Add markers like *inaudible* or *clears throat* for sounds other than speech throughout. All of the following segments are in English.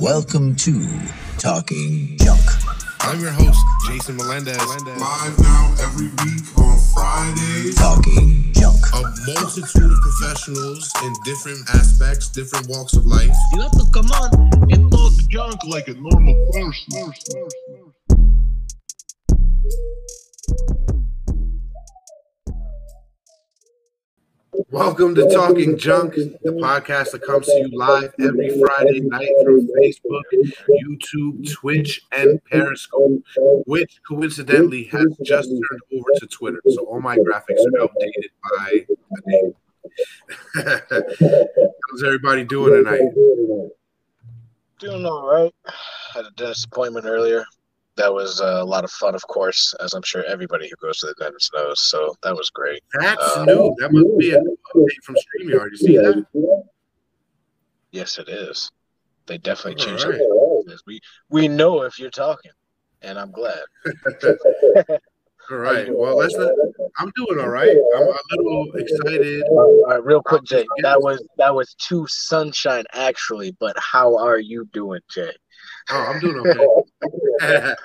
Welcome to Talking Junk. I'm your host, Jason Melendez. Live now every week on Fridays. Talking Junk. A multitude of professionals in different aspects, different walks of life. You have to come on and talk junk like a normal person. Welcome to Talking Junk, the podcast that comes to you live every Friday night through Facebook, YouTube, Twitch, and Periscope, which coincidentally has just turned over to Twitter. So all my graphics are outdated by a name. *laughs* How's everybody doing tonight? Doing all right. Had a dentist appointment earlier. That was uh, a lot of fun, of course, as I'm sure everybody who goes to the dentist knows. So that was great. That's new. That must be an update from StreamYard. You see that? Yes, it is. They definitely All changed right. it. We we know if you're talking, and I'm glad. *laughs* All right. Well, let's. Not, I'm doing all right. I'm a little excited. All right, real quick, Jay. That was that was two sunshine actually, but how are you doing, Jay? Oh, I'm doing okay. *laughs* *laughs*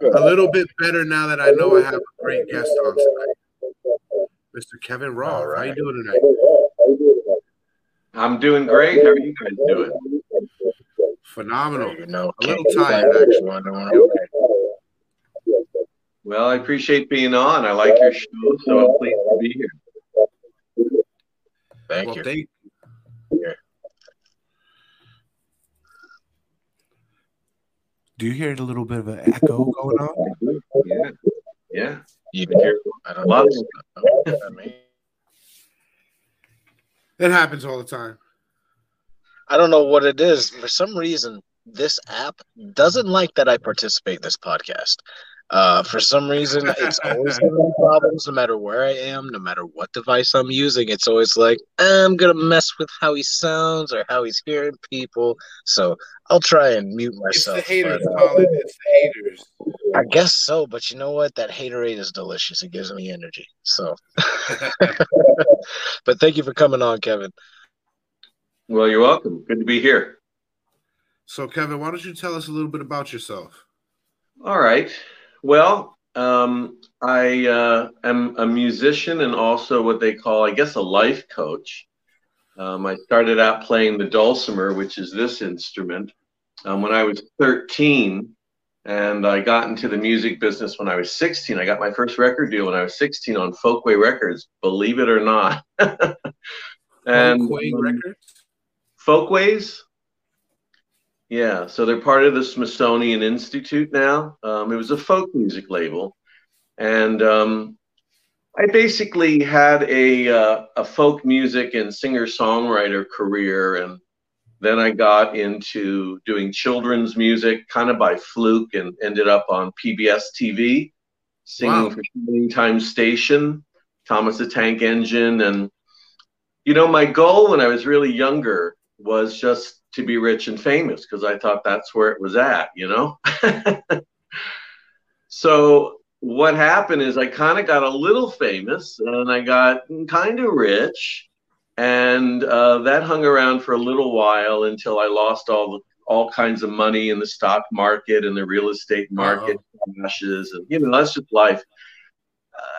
a little bit better now that I know I have a great guest on tonight, Mr. Kevin Roth. How you doing tonight? I'm doing great. How are you guys doing? Phenomenal. You know, A little tired, actually. Doing- doing okay. Well, I appreciate being on. I like your show, so I'm pleased to be here. Thank well, you. thank. Do you hear a little bit of an echo going on? Yeah, yeah. You can hear. I don't Love. I mean, It happens all the time. I don't know what it is. For some reason, this app doesn't like that I participate in this podcast. Uh, for some reason, it's always *laughs* giving me problems no matter where I am, no matter what device I'm using. It's always like, I'm going to mess with how he sounds or how he's hearing people. So I'll try and mute myself. It's the haters, but, uh, Colin. It's the haters. I guess so, but you know what? That haterade is delicious. It gives me energy. So, *laughs* but thank you for coming on, Kevin. Well, you're welcome. Good to be here. so, Kevin, why don't you tell us a little bit about yourself? All right. Well, um, I uh, am a musician and also what they call, I guess, a life coach. Um, I started out playing the dulcimer, which is this instrument, um, when I was 13. And I got into the music business when I was 16. I got my first record deal when I was 16 on Folkway Records, believe it or not. *laughs* and Folkway um, Records? Folkways. Yeah, so they're part of the Smithsonian Institute now. Um, it was a folk music label, and um, I basically had a uh, a folk music and singer songwriter career, and then I got into doing children's music, kind of by fluke, and ended up on PBS TV, singing Wow. for Shining Time Station, Thomas the Tank Engine, and you know, my goal when I was really younger was just to be rich and famous because I thought that's where it was at, you know? *laughs* so what happened is I kind of got a little famous and I got kind of rich. And uh, that hung around for a little while until I lost all the, all kinds of money in the stock market and the real estate market crashes, and you know that's just life.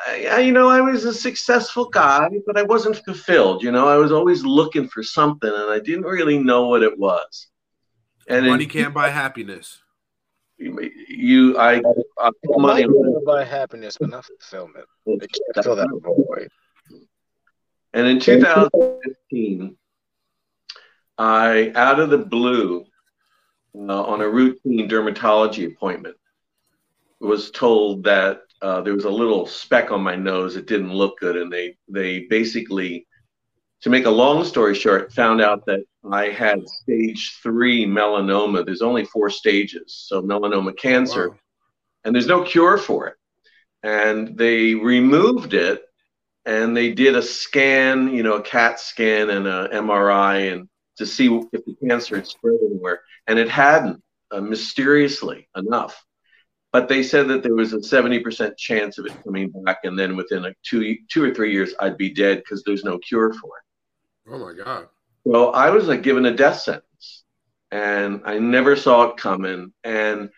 I- you know, I was a successful guy, but I wasn't fulfilled. You know, I was always looking for something, and I didn't really know what it was. And Money in- can't buy happiness. you, I, I put money Money on buy happiness, but not fulfillment. It can't fill that void. And in 2015, I, out of the blue, uh, on a routine dermatology appointment, was told that uh, there was a little speck on my nose that didn't look good, and they they basically, to make a long story short, found out that I had stage three melanoma. There's only four stages, so melanoma cancer Wow. and there's no cure for it. And they removed it and they did a scan, you know, a CAT scan and a MRI and to see if the cancer had spread anywhere. And it hadn't, uh, mysteriously enough. But they said that there was a 70% chance of it coming back. And then within like two, two or three years, I'd be dead because there's no cure for it. Oh my God. so I was like given a death sentence. and I never saw it coming. And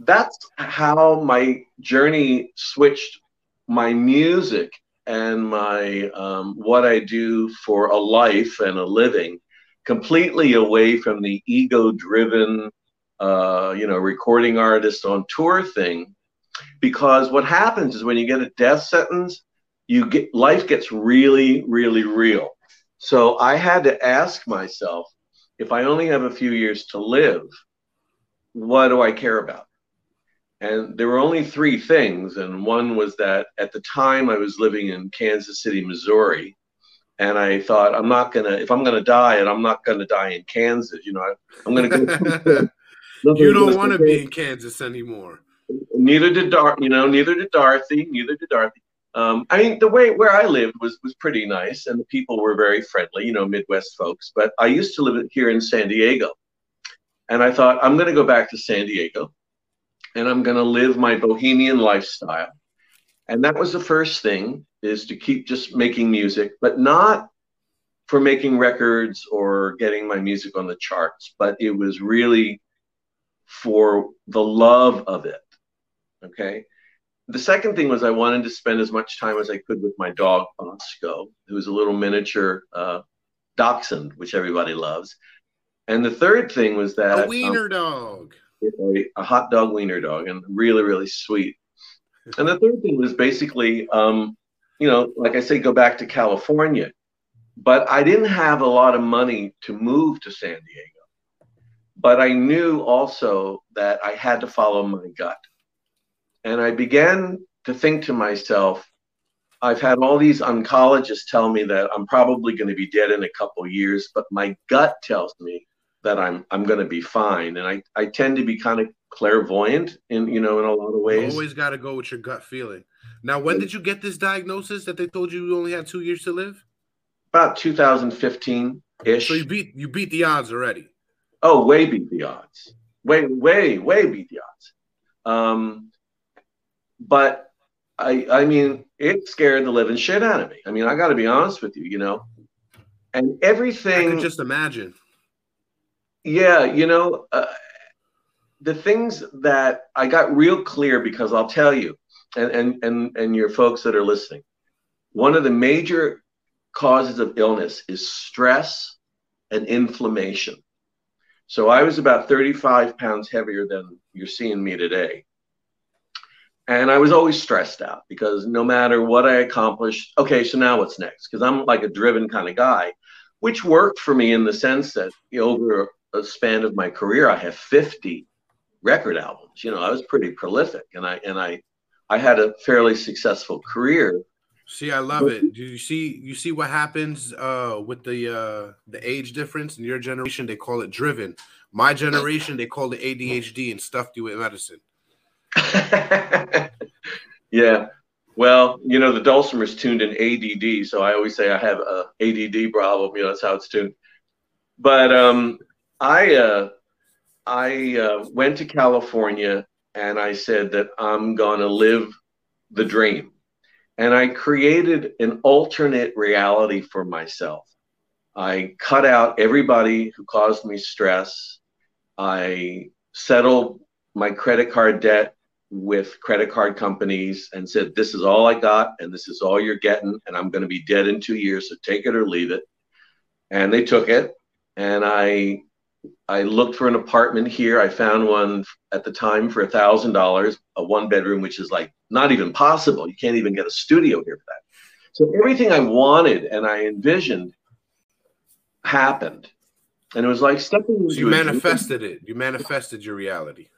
that's how my journey switched my music and my um, what I do for a life and a living completely away from the ego-driven, uh, you know, recording artist on tour thing. Because what happens is when you get a death sentence, you get life gets really, really real. So I had to ask myself, if I only have a few years to live, what do I care about? And there were only three things. And one was that at the time I was living in Kansas City, Missouri. And I thought, I'm not going to, if I'm going to die, and I'm not going to die in Kansas, you know, I, am going *laughs* to go to go. you don't want to be in Kansas anymore. Neither did Dar, you know, neither did Dorothy, neither did Dorothy. Um, I mean, the way where I lived was was pretty nice, and the people were very friendly, you know, Midwest folks. But I used to live here in San Diego, and I thought I'm going to go back to San Diego and I'm going to live my bohemian lifestyle. And that was the first thing is to keep just making music, but not for making records or getting my music on the charts, but it was really for the love of it. Okay. The second thing was I wanted to spend as much time as I could with my dog Bosco, who's a little miniature uh, dachshund, which everybody loves. And the third thing was that a wiener um, dog a, a, hot dog wiener dog and really, really sweet. And the third thing was basically, um, you know, like I say, go back to California. But I didn't have a lot of money to move to San Diego. But I knew also that I had to follow my gut. And I began to think to myself, I've had all these oncologists tell me that I'm probably going to be dead in a couple years, but my gut tells me that I'm I'm going to be fine. And I I tend to be kind of clairvoyant in you know in a lot of ways. You always got to go with your gut feeling. Now, when did you get this diagnosis that they told you you only had two years to live? About 2015 ish. So you beat you beat the odds already. Oh, way beat the odds. Way way way beat the odds. Um, but I I mean it scared the living shit out of me. I mean I got to be honest with you, you know. And everything. Just imagine yeah, you know, uh, the things that I got real clear because I'll tell you, and and and and your folks that are listening, one of the major causes of illness is stress and inflammation. So I was about 35 pounds heavier than you're seeing me today. And I was always stressed out because no matter what I accomplished, okay, so now what's next? Because I'm like a driven kind of guy, which worked for me in the sense that you know, over a span of my career, I have 50 record albums. You know, I was pretty prolific, and I and I I had a fairly successful career. See, I love it. Do you see you see what happens uh, with the uh, the age difference in your generation? They call it driven. My generation, they call it ADHD and stuffed you with medicine. *laughs* yeah. Well, you know, the dulcimer's tuned in ADD, so I always say I have a ADD problem. You know, that's how it's tuned. But um, I uh, I uh, went to California and I said that I'm going to live the dream. And I created an alternate reality for myself. I cut out everybody who caused me stress. I settled my credit card debt with credit card companies and said, This is all I got, and this is all you're getting, and I'm going to be dead in two years, so take it or leave it. And they took it. And I I looked for an apartment here. I found one at the time for a thousand dollars, a one bedroom, which is like not even possible. You can't even get a studio here for that. So everything I wanted and I envisioned happened, and it was like stepping. So you manifested it. You manifested your reality.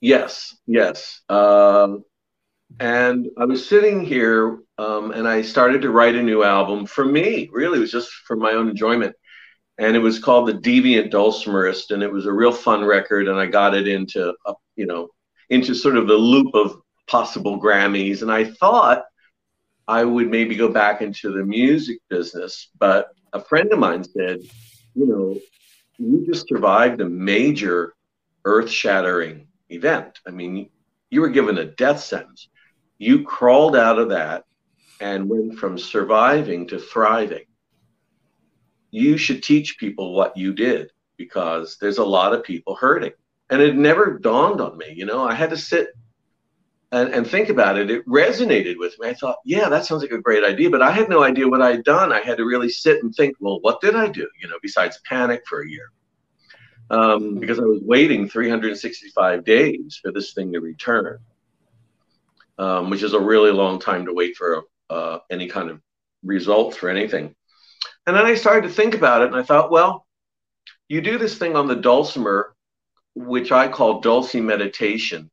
Yes, yes. Um, and I was sitting here, um, and I started to write a new album for me. Really, it was just for my own enjoyment and it was called the Deviant Dulcimerist, and it was a real fun record, and I got it into uh, you know into sort of the loop of possible Grammys, and I thought I would maybe go back into the music business, but a friend of mine said, you know, you just survived a major earth-shattering event. I mean, you were given a death sentence. You crawled out of that and went from surviving to thriving you should teach people what you did. because there's a lot of people hurting. And it never dawned on me, you know, I had to sit and, and think about it. It resonated with me. I thought, yeah, that sounds like a great idea, but I had no idea what I had done. I had to really sit and think, well, what did I do? You know, besides panic for a year. Um, because I was waiting 365 days for this thing to return, um, which is a really long time to wait for uh, any kind of results for anything. And then I started to think about it, and I thought, well, you do this thing on the dulcimer, which I call dulce meditation,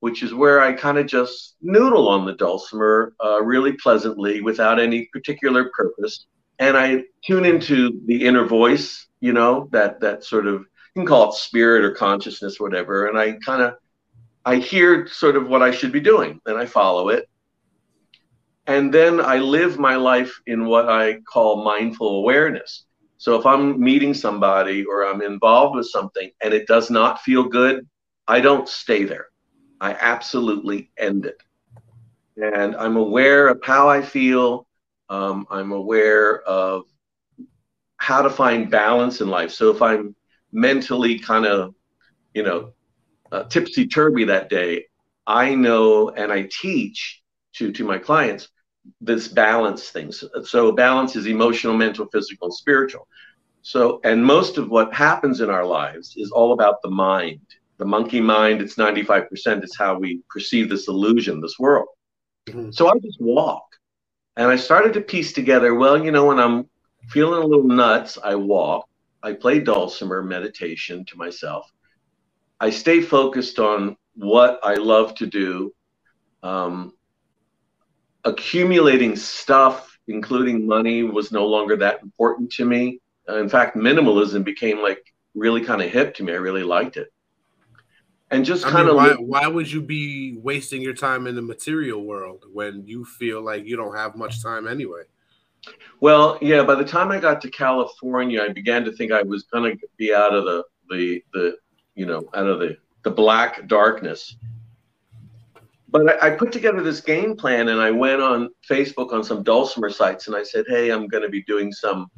which is where I kind of just noodle on the dulcimer uh, really pleasantly without any particular purpose. And I tune into the inner voice, you know, that that sort of you can call it spirit or consciousness, or whatever. And I kind of I hear sort of what I should be doing, and I follow it. And then I live my life in what I call mindful awareness. So if I'm meeting somebody or I'm involved with something and it does not feel good, I don't stay there. I absolutely end it. And I'm aware of how I feel. Um, I'm aware of how to find balance in life. So if I'm mentally kind of, you know, uh, tipsy turvy that day, I know and I teach to to my clients this balance thing. So, so balance is emotional, mental, physical, and spiritual. So, and most of what happens in our lives is all about the mind. The monkey mind, it's 95%, it's how we perceive this illusion, this world. Mm-hmm. So I just walk. And I started to piece together, well, you know, when I'm feeling a little nuts, I walk. I play dulcimer meditation to myself. I stay focused on what I love to do. Um, accumulating stuff, including money, was no longer that important to me. Uh, in fact, minimalism became like really kind of hip to me. I really liked it. And just kind of why, why would you be wasting your time in the material world when you feel like you don't have much time anyway? Well, yeah, by the time I got to California, I began to think I was going to be out of the the the you know, out of the the black darkness but I, I, put together this game plan and I went on Facebook on some dulcimer sites and I said, hey, I'm going to be doing some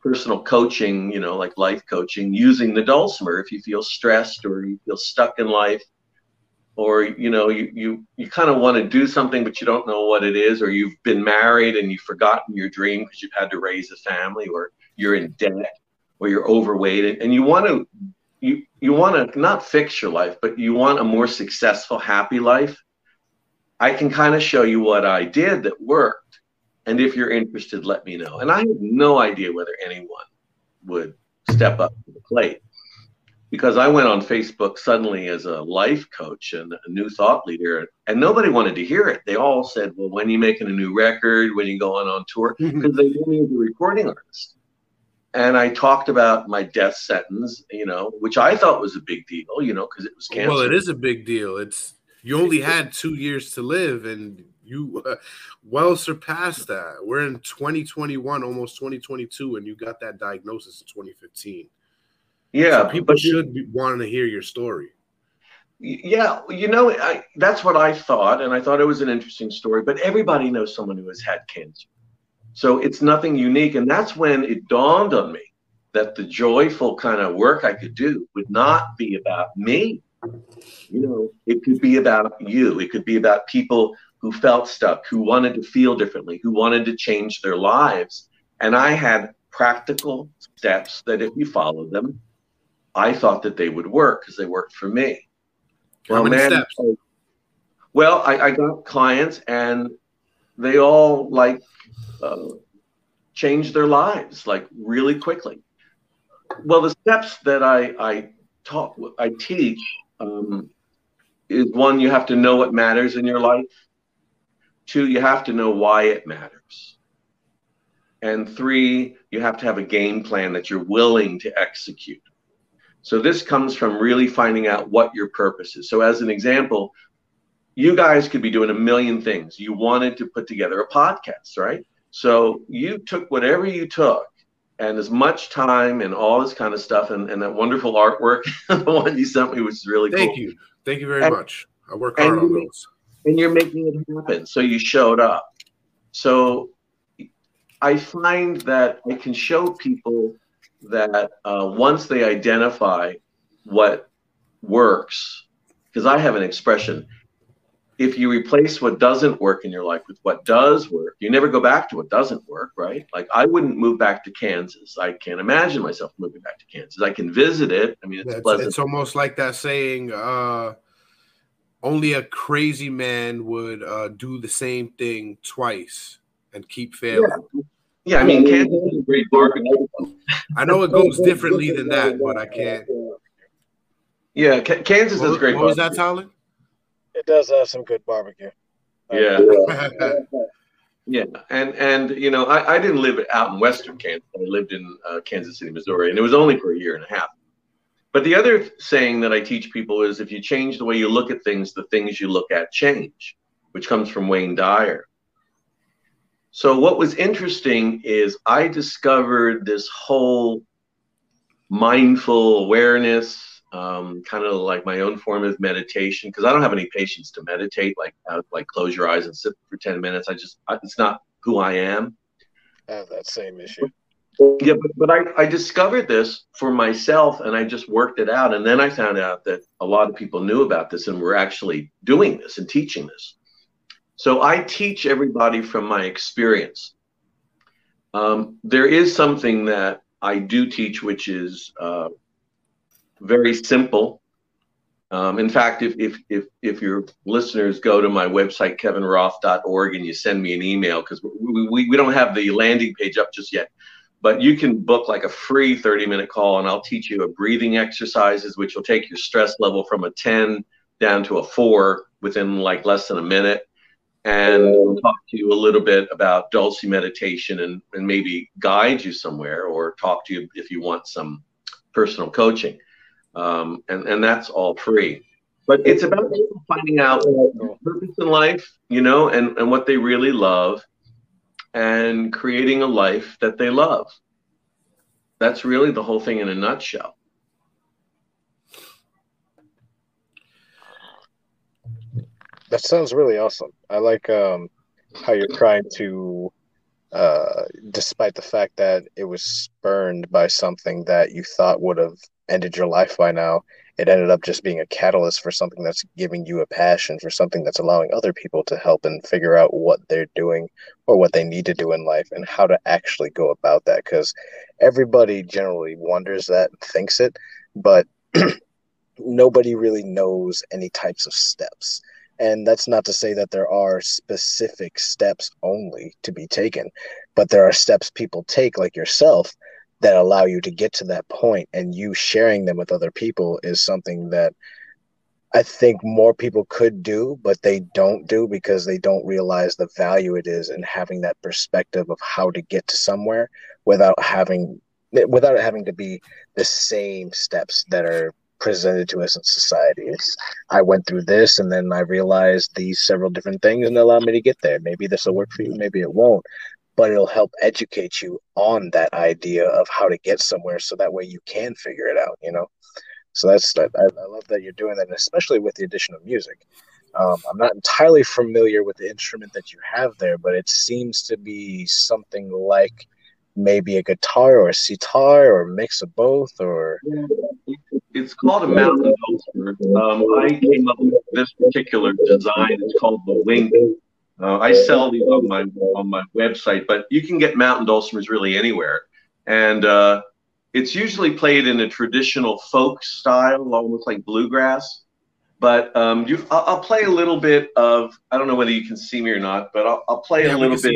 personal coaching, you know, like life coaching using the dulcimer. If you feel stressed or you feel stuck in life, or you know, you you you kind of want to do something but you don't know what it is, or you've been married and you've forgotten your dream because you've had to raise a family, or you're in debt, or you're overweight, and you want to you you want to not fix your life, but you want a more successful, happy life I can kind of show you what I did that worked. And if you're interested, let me know. And I have no idea whether anyone would step up to the plate because I went on Facebook suddenly as a life coach and a new thought leader, and nobody wanted to hear it. They all said, "Well, when are you making a new record? When are you going on tour?" Because mm-hmm. they knew me as a recording artist. And I talked about my death sentence, you know, which I thought was a big deal, you know, because it was cancer. Well, it is a big deal. It's you only had two years to live, and you uh, *laughs* well surpassed that. We're in 2021, almost 2022, and you got that diagnosis in 2015. Yeah, so people should be wanting to hear your story. Yeah, you know, I, that's what I thought, and I thought it was an interesting story. But everybody knows someone who has had cancer, so it's nothing unique. And that's when it dawned on me that the joyful kind of work I could do would not be about me you know, it could be about you. It could be about people who felt stuck, who wanted to feel differently, who wanted to change their lives. And I had practical steps that if you followed them, I thought that they would work because they worked for me. How well, many man, steps? Well, I, I, got clients and they all like uh, changed their lives like really quickly. Well, the steps that I, I taught, I teach um, is one, you have to know what matters in your life. Two, you have to know why it matters. And three, you have to have a game plan that you're willing to execute. So this comes from really finding out what your purpose is. So as an example, you guys could be doing a million things. You wanted to put together a podcast, right? So you took whatever you took and as much time and all this kind of stuff and, and that wonderful artwork, *laughs* the one you sent me, which is really Thank cool. you. Thank you very and, much. I work hard on those. And you're making it happen. So you showed up. So I find that I can show people that uh, once they identify what works, because I have an expression if you replace what doesn't work in your life with what does work, you never go back to what doesn't work, right? Like I wouldn't move back to Kansas. I can't imagine myself moving back to Kansas. I can visit it. I mean, it's It's, pleasant. it's almost like that saying, uh, only a crazy man would uh, do the same thing twice and keep failing. yeah, I mean, Kansas is a great barbecue. I know it goes differently than that, but I can't. Yeah, Ka- Kansas What, is great. what was that. Tyler? It does have some good barbecue. Yeah. *laughs* Yeah, and and you know, I, I didn't live out in Western Kansas. I lived in uh, Kansas City, Missouri, and it was only for a year and a half. But the other saying that I teach people is, if you change the way you look at things, the things you look at change, which comes from Wayne Dyer. So what was interesting is I discovered this whole mindful awareness, um, kind of like my own form of meditation, because I don't have any patience to meditate, like uh, like close your eyes and sit for ten minutes. I just I, it's not who I am. I have that same issue. Yeah, but, but I, I discovered this for myself and I just worked it out. And then I found out that a lot of people knew about this and were actually doing this and teaching this. So I teach everybody from my experience. Um, there is something that I do teach, which is uh, very simple. Um, in fact, if, if, if, if your listeners go to my website, kevinroth.org, and you send me an email, because we, we, we don't have the landing page up just yet but you can book like a free 30 minute call and I'll teach you a breathing exercises which will take your stress level from a 10 down to a 4 within like less than a minute and we'll talk to you a little bit about Dulce meditation and, and maybe guide you somewhere or talk to you if you want some personal coaching um, and, and that's all free but it's about people finding out purpose in life you know and, and what they really love and creating a life that they love. That's really the whole thing in a nutshell. That sounds really awesome. I like um, how you're trying to, uh, despite the fact that it was spurned by something that you thought would have ended your life by now, it ended up just being a catalyst for something that's giving you a passion for something that's allowing other people to help and figure out what they're doing or what they need to do in life and how to actually go about that. Because everybody generally wonders that and thinks it, but *clears throat* nobody really knows any types of steps. And that's not to say that there are specific steps only to be taken, but there are steps people take, like yourself, that allow you to get to that point and you sharing them with other people is something that I think more people could do, but they don't do because they don't realize the value it is in having that perspective of how to get to somewhere without having without having to be the same steps that are presented to us in society. It's I went through this and then I realized these several different things and allowed me to get there. Maybe this will work for you, maybe it won't but it'll help educate you on that idea of how to get somewhere so that way you can figure it out you know so that's I, I love that you're doing that especially with the addition of music um, i'm not entirely familiar with the instrument that you have there but it seems to be something like maybe a guitar or a sitar or a mix of both or It's called a mountain dulcimer. Um, I came up with this particular design. It's called the wing. Uh, I sell these on my on my website, but you can get mountain dulcimers really anywhere, and uh, it's usually played in a traditional folk style, almost like bluegrass. But um, you, I'll, I'll play a little bit of. I don't know whether you can see me or not, but I'll, I'll play Yeah, a little bit.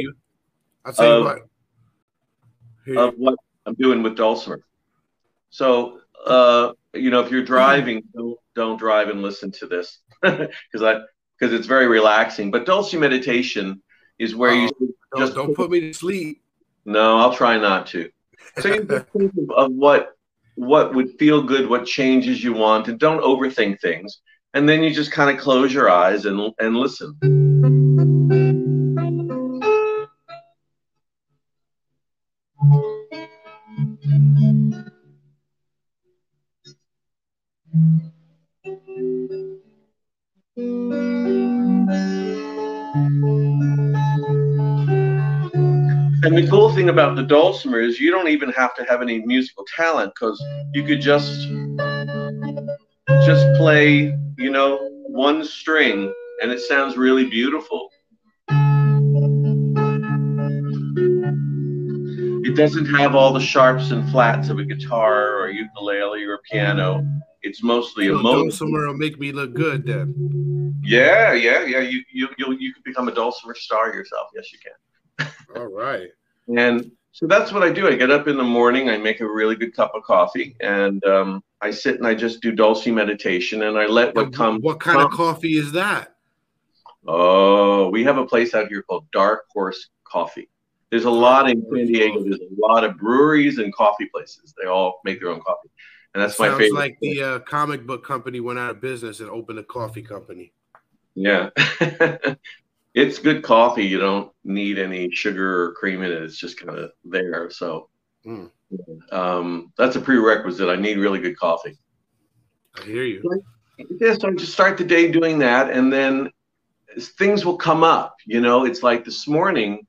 I'll tell you of- what. Here, of what I'm doing with dulcimer. So, uh, you know, if you're driving, don't, don't drive and listen to this *laughs* because I because it's very relaxing. But dulce meditation is where you oh, don't, just don't put me to sleep. no, I'll try not to. So you *laughs* think of, of what what would feel good, what changes you want, and don't overthink things. And then you just kind of close your eyes and and listen. And the cool thing about the dulcimer is you don't even have to have any musical talent because you could just just play, you know, one string and it sounds really beautiful. It doesn't have all the sharps and flats of a guitar or a ukulele or a piano. It's mostly a. Dulcimer will make me look good then. Yeah, yeah, yeah. You you you you can become a dulcimer star yourself. Yes, you can. All right. And so that's what I do. I get up in the morning, I make a really good cup of coffee, and um, I sit and I just do dulce meditation, and I let what comes. What kind of coffee is that? Oh, we have a place out here called Dark Horse Coffee. There's a lot in San Diego. There's a lot of breweries and coffee places. They all make their own coffee, and that's my Sounds favorite. like the uh, comic book company went out of business and opened a coffee company. Yeah. *laughs* it's good coffee. You don't need any sugar or cream in it. It's just kind of there. So Mm. um, that's a prerequisite. I need really good coffee. I hear you. Yeah, so I just start the day doing that, and then things will come up. You know, it's like this morning,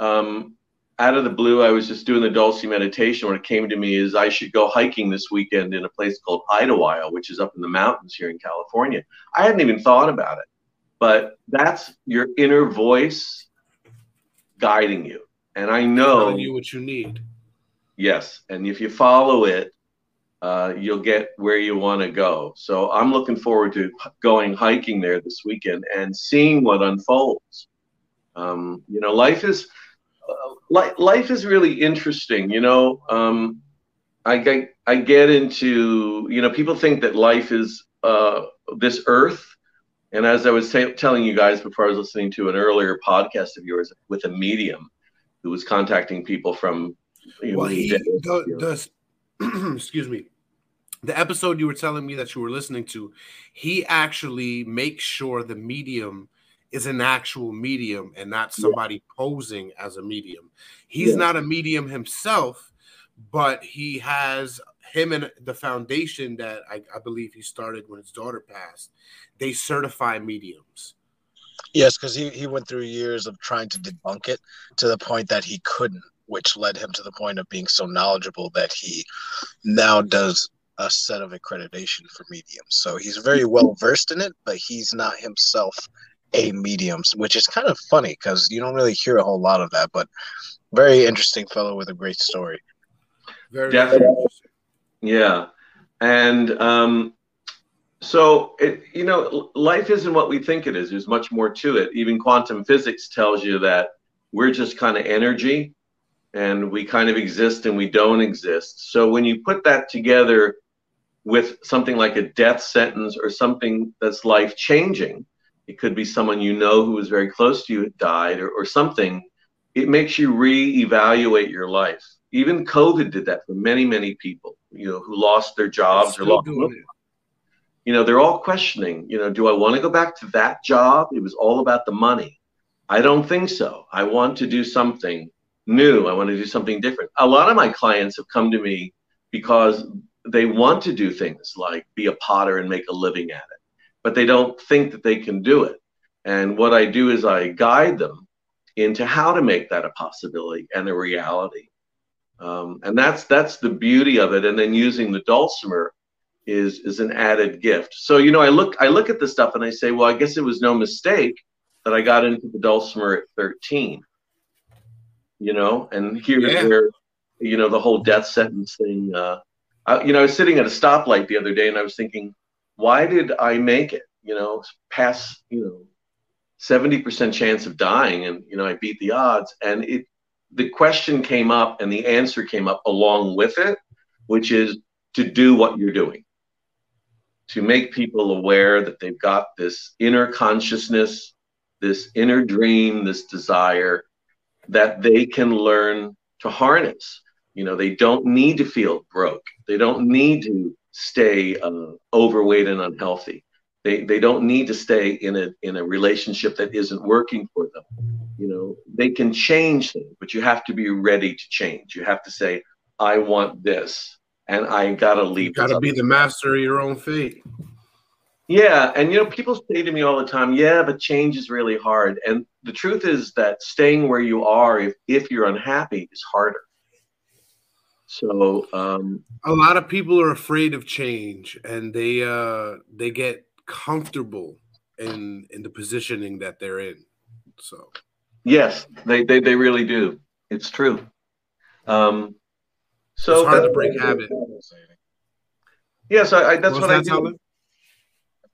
um, out of the blue, I was just doing the Dulce meditation. What it came to me is I should go hiking this weekend in a place called Idyllwild, which is up in the mountains here in California. I hadn't even thought about it, but that's your inner voice guiding you. And I know Telling you what you need. Yes, and if you follow it, uh, you'll get where you want to go. So I'm looking forward to going hiking there this weekend and seeing what unfolds. Um, you know, life is uh, li- life is really interesting. You know, um, I get I get into you know people think that life is uh, this earth, and as I was ta- telling you guys before, I was listening to an earlier podcast of yours with a medium who was contacting people from you know, Well, he, the, the *clears throat* excuse me, the episode you were telling me that you were listening to, he actually makes sure the medium is an actual medium and not somebody posing as a medium. He's Yeah. not a medium himself, but he has him and the foundation that I, I believe he started when his daughter passed. They certify mediums. Yes, because he, he went through years of trying to debunk it to the point that he couldn't, which led him to the point of being so knowledgeable that he now does a set of accreditation for mediums. So he's very mm-hmm. well versed in it, but he's not himself a medium, which is kind of funny because you don't really hear a whole lot of that. But very interesting fellow with a great story. Very Definitely. Yeah, and um, so it you know life isn't what we think it is. There's much more to it. Even quantum physics tells you that we're just kind of energy, and we kind of exist and we don't exist. So when you put that together with something like a death sentence or something that's life changing, it could be someone you know who was very close to you died or, or something. It makes you reevaluate your life. Even COVID did that for many, many people, you know, who lost their jobs or lost. You know, they're all questioning, you know, do I want to go back to that job? It was all about the money. I don't think so. I want to do something new. I want to do something different. A lot of my clients have come to me because they want to do things like be a potter and make a living at it, but they don't think that they can do it. And what I do is I guide them into how to make that a possibility and a reality. Um, and that's that's the beauty of it. And then using the dulcimer is is an added gift. So you know, I look I look at this stuff and I say, well, I guess it was no mistake that I got into the dulcimer at 13. You know, and here Yeah. where you know the whole death sentence thing. Uh, I, you know, I was sitting at a stoplight the other day and I was thinking, why did I make it? You know, past you know, seventy percent chance of dying, and you know, I beat the odds. And it, the question came up and the answer came up along with it, which is to do what you're doing, to make people aware that they've got this inner consciousness, this inner dream, this desire that they can learn to harness. You know, they don't need to feel broke. They don't need to stay uh, overweight and unhealthy. They, they don't need to stay in a in a relationship that isn't working for them. You know, they can change things, but you have to be ready to change. You have to say, I want this, and I gotta You leave. got to be the master of your own fate. Yeah, and you know, people say to me all the time, "Yeah, but change is really hard." And the truth is that staying where you are, if if you're unhappy, is harder. So, um, a lot of people are afraid of change, and they uh they get comfortable in in the positioning that they're in. So, yes, they they, they really do. It's true. Um, so it's hard to break habit. Yes, I, I, that's Was what I that do. Tyler?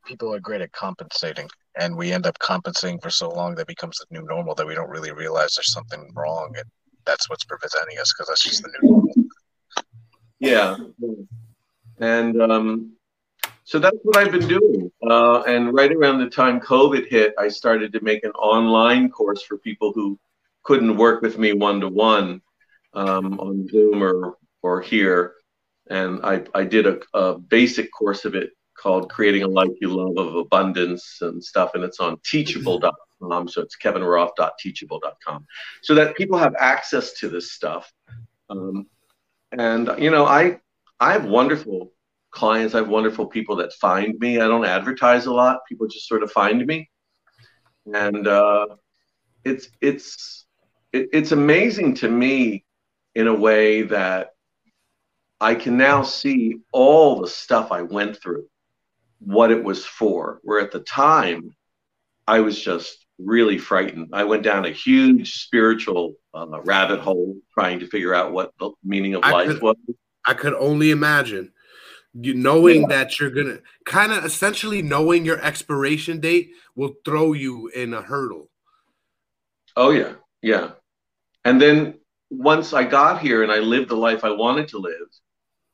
People are great at compensating, and we end up compensating for so long that becomes the new normal that we don't really realize there's something wrong, and that's what's preventing us because that's just the new normal. Yeah. And um, so that's what I've been doing. Uh, and right around the time COVID hit, I started to make an online course for people who couldn't work with me one to one on Zoom or, or here. And I, I did a, a basic course of it called Creating a Life You Love of Abundance and stuff. And it's on teachable.com. So it's kevinroth.teachable.com so that people have access to this stuff. Um, and you know i i have wonderful clients i have wonderful people that find me. I don't advertise a lot. People just sort of find me. And uh, it's it's it, it's amazing to me in a way that i can now see all the stuff i went through what it was for where at the time i was just really frightened. I went down a huge spiritual uh, rabbit hole trying to figure out what the meaning of I life could- was. I could only imagine you knowing that you're gonna kind of essentially knowing your expiration date will throw you in a hurdle. Oh yeah, yeah. And then once I got here and I lived the life I wanted to live,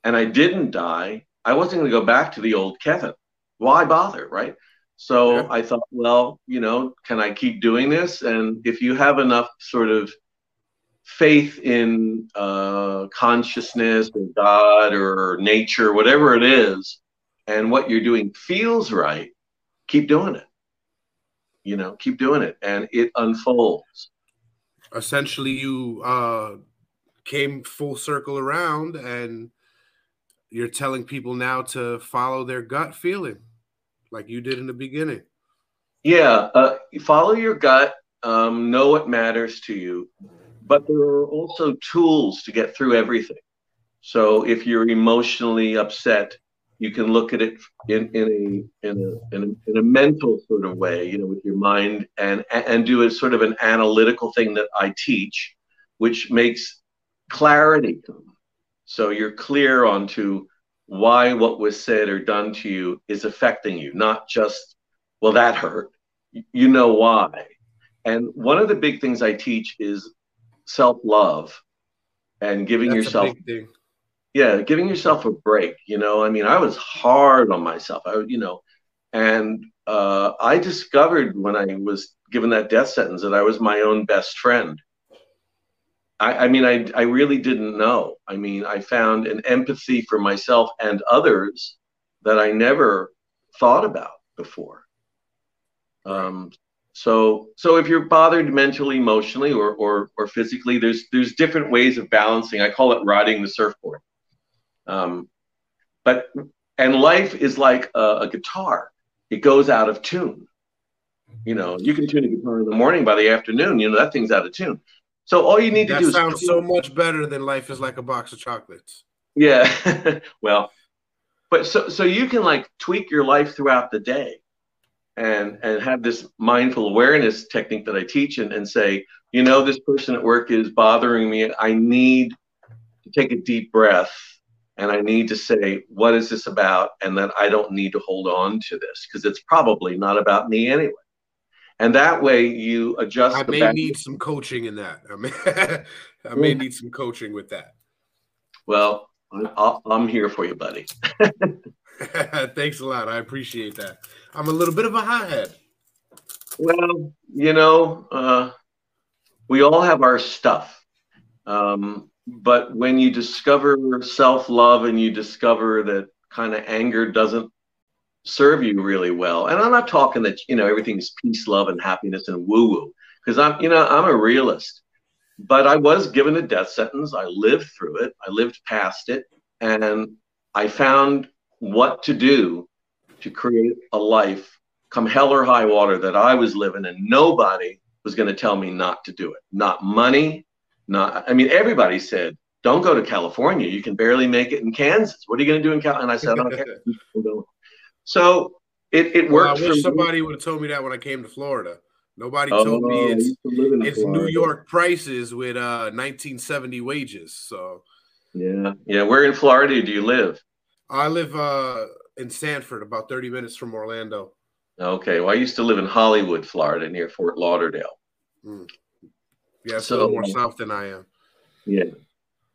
and I didn't die, I wasn't going to go back to the old Kevin. Why bother, right? So Yeah. I thought, well, you know, can I keep doing this? And if you have enough sort of faith in uh, consciousness or God or nature, whatever it is, and what you're doing feels right, keep doing it. You know, keep doing it, and it unfolds. Essentially, you uh, came full circle around, and you're telling people now to follow their gut feeling, like you did in the beginning. Yeah, uh, follow your gut. Um, know what matters to you, but there are also tools to get through everything. So if you're emotionally upset, you can look at it in, in a in a, in a in a mental sort of way, you know, with your mind, and and do a sort of an analytical thing that I teach, which makes clarity. So you're clear onto why what was said or done to you is affecting you, not just well that hurt you know why and one of the big things i teach is self-love and giving That's yourself a big thing. yeah giving yourself a break you know? I mean i was hard on myself i you know? And uh, i discovered when i was given that death sentence that i was my own best friend. I, I mean I, I really didn't know. I mean i found an empathy for myself and others that i never thought about before. Um, so so if you're bothered mentally emotionally or, or or physically there's there's different ways of balancing. I call it riding the surfboard. Um, but and life is like a, a guitar. It goes out of tune. You know you can tune a guitar in the morning by the afternoon you know that thing's out of tune. So all you need to That do is sounds so much better than life is like a box of chocolates. Yeah. *laughs* well, but so so you can like tweak your life throughout the day and and have this mindful awareness technique that I teach and, and say, you know, this person at work is bothering me. I need to take a deep breath and I need to say, what is this about? And that I don't need to hold on to this because it's probably not about me anyway. And that way you adjust I may back- need some coaching in that. I may, *laughs* I may need some coaching with that. well, I'm, I'm here for you, buddy. *laughs* *laughs* Thanks a lot. I appreciate that. I'm a little bit of a hothead. Well, you know, uh, we all have our stuff. Um, but when you discover self love and you discover that kind of anger doesn't serve you really well, and I'm not talking that, you know, everything's peace, love, and happiness and woo woo, because I'm, you know, I'm a realist. But I was given a death sentence. I lived through it, I lived past it, and I found what to do to create a life, come hell or high water, that I was living, and nobody was going to tell me not to do it. Not money, not. I mean, everybody said, "Don't go to California. You can barely make it in Kansas. What are you going to do in Cal?" And I said, "I don't care." *laughs* So it, it Well, I worked wish me. somebody would have told me that when I came to Florida. Nobody Oh, told me it's to it's Florida. New York prices with uh 1970 wages. So Yeah, yeah. Where in Florida do you live? I live uh in Sanford, about 30 minutes from Orlando. Okay, well, I used to live in Hollywood, Florida, near Fort Lauderdale. Yeah, it's a So- little more south than I am. Yeah,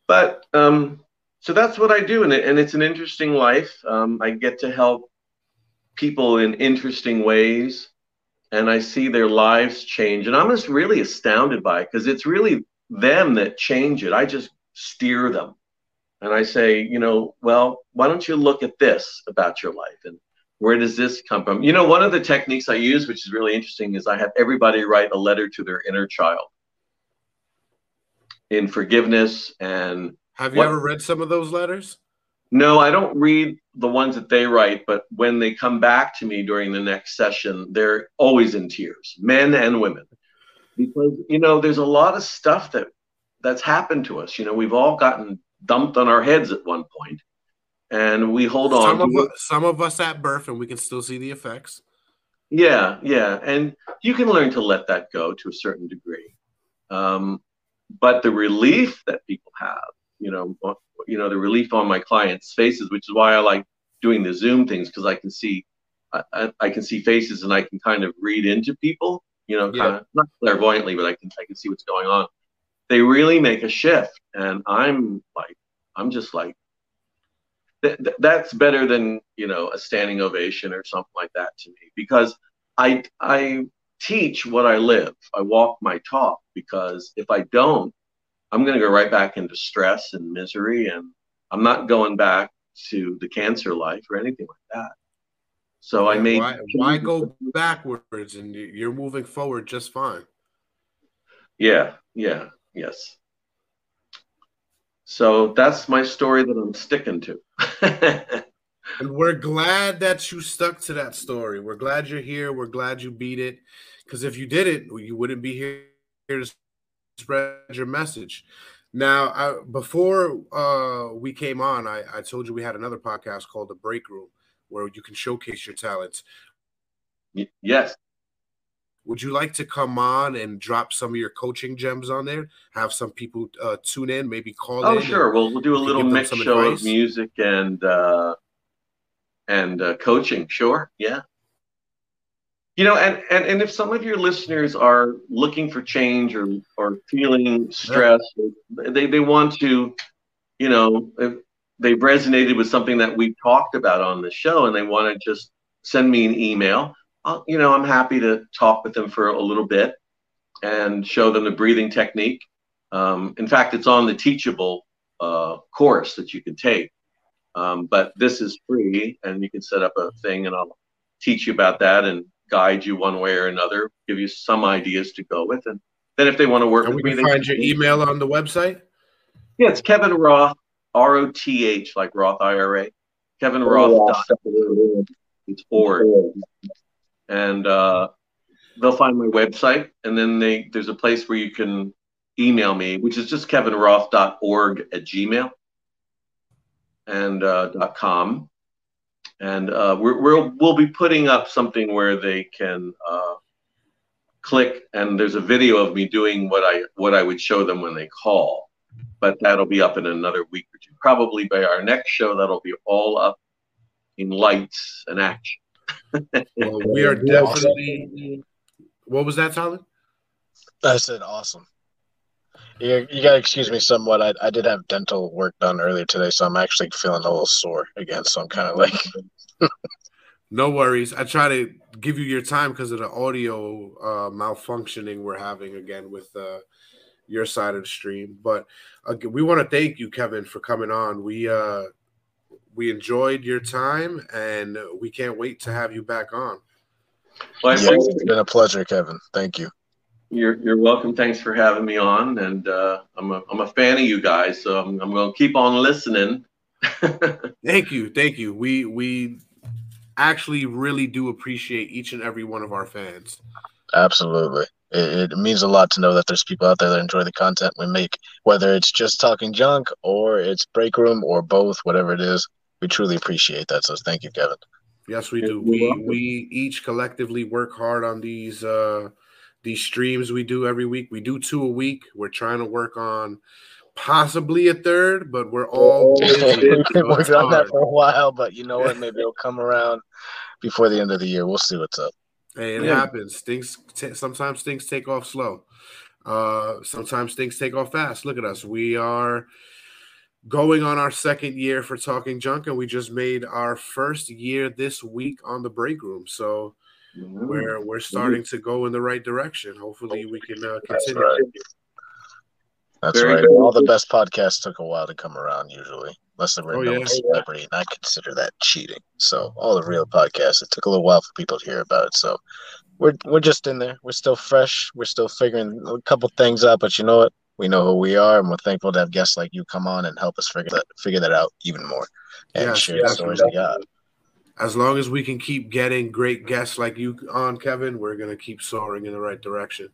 but um, so that's what I do, and it, and it's an interesting life. Um, I get to help people in interesting ways, and I see their lives change, and I'm just really astounded by it because it's really them that change it. I just steer them, and I say, you know, well, why don't you look at this about your life and where does this come from? You know, one of the techniques I use, which is really interesting, is I have everybody write a letter to their inner child in forgiveness and Have you What- ever read some of those letters? no, I don't read the ones that they write, but when they come back to me during the next session, they're always in tears, men and women. Because you know, there's a lot of stuff that that's happened to us. You know, we've all gotten dumped on our heads at one point, and we hold on Some to of, us, some of us at birth, and we can still see the effects. Yeah, yeah, and you can learn to let that go to a certain degree. Um, but the relief that people have, you know, you know, the relief on my clients' faces, which is why I like doing the Zoom things because I can see, I, I, I can see faces and I can kind of read into people, you know, Yeah. kind of not clairvoyantly, but I can I can see what's going on. They really make a shift, and I'm like, I'm just like, th- th- that's better than you know a standing ovation or something like that to me because I I teach what I live. I walk my talk because if I don't, I'm going to go right back into stress and misery, and I'm not going back to the cancer life or anything like that. So I Yeah, made why, why go backwards and you're moving forward just fine. Yeah, yeah, yes. So that's my story that I'm sticking to. *laughs* And we're glad that you stuck to that story. We're glad you're here. We're glad you beat it. Because if you didn't, you wouldn't be here to spread your message. Now, I, before uh, we came on, I, I told you we had another podcast called The Break Room where you can showcase your talents. Yes. Would you like to come on and drop some of your coaching gems on there? Have some people uh, tune in, maybe call Oh, sure. We'll, we'll do a little mix show advice? of music and uh, and uh, coaching. Sure. Yeah. You know, and, and and if some of your listeners are looking for change or or feeling stress, they they want to, you know, if they've resonated with something that we've talked about on the show, and they want to just send me an email. I'll, you know, I'm happy to talk with them for a little bit and show them the breathing technique. Um, in fact, it's on the Teachable uh, course that you can take. Um, but this is free, and you can set up a thing, and I'll teach you about that and guide you one way or another, give you some ideas to go with, and then if they want to work And with we me, can they find your email on the website. Yeah, it's Kevin Roth, R O T H, like Roth IRA. Kevin Roth. dot It's org, and uh, they'll find my website, and then they there's a place where you can email me, which is just kevinroth.org at gmail and uh, com, and uh, we're, we'll we'll be putting up something where they can uh, click, and there's a video of me doing what I what I would show them when they call, but that'll be up in another week or two. Probably by our next show, that'll be all up in lights and action. *laughs* Well, we are definitely. What was that, Tyler? I said awesome. You, you gotta excuse me somewhat. I, I did have dental work done earlier today, so I'm actually feeling a little sore again. So I'm kind of like, *laughs* No worries. I try to give you your time because of the audio uh, malfunctioning we're having again with uh, your side of the stream. But uh, we want to thank you, Kevin, for coming on. We uh, we enjoyed your time, and we can't wait to have you back on. Well, I yes, appreciate it's been a pleasure, Kevin. Thank you. You're you're welcome. Thanks for having me on, and uh, I'm a I'm a fan of you guys, so I'm I'm going to keep on listening. *laughs* Thank you, thank you. We we actually really do appreciate each and every one of our fans. Absolutely. It, it means a lot to know that there's people out there that enjoy the content we make, whether it's just talking junk or it's break room or both, whatever it is. We truly appreciate that. So thank you, Kevin. Yes, we do. We we each collectively work hard on these uh these streams we do every week. We do two a week. We're trying to work on possibly a third, but we're all busy, *laughs* We've been so it's working on that for a while, but you know what? Maybe it'll come around before the end of the year. We'll see what's up. Hey, it Yeah. happens. Things t- sometimes things take off slow. Uh, sometimes things take off fast. Look at us. We are going on our second year for talking junk, and we just made our first year this week on the break room. So Mhm. we're we're starting to go in the right direction. Hopefully, we can uh, That's continue. right. That's Very right. good. All the best podcasts took a while to come around, usually, unless they were Oh, known yeah. celebrity, and I consider that cheating. So all the real podcasts, it took a little while for people to hear about it. So we're we're just in there. We're still fresh. We're still figuring a couple things out, but you know what? We know who we are, and we're thankful to have guests like you come on and help us figure that figure that out even more and Yes, share the yes, stories yes. we got. As long as we can keep getting great guests like you on, Kevin, we're gonna keep soaring in the right direction.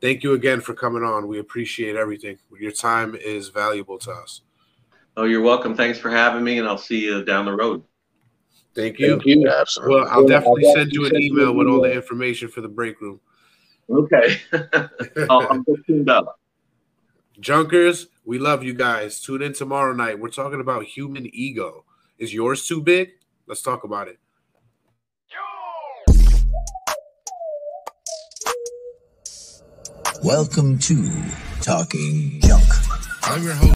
Thank you again for coming on. We appreciate everything. Your time is valuable to us. Oh, you're welcome. Thanks for having me, and I'll see you down the road. Thank you. Yeah, absolutely. Well, I'll definitely send you an email with all the information for the break room. Okay. *laughs* I'll, I'm just tuned up. Junkers, we love you guys. Tune in tomorrow night. We're talking about human ego. Is yours too big? Let's talk about it. Welcome to Talking Junk. I'm your host.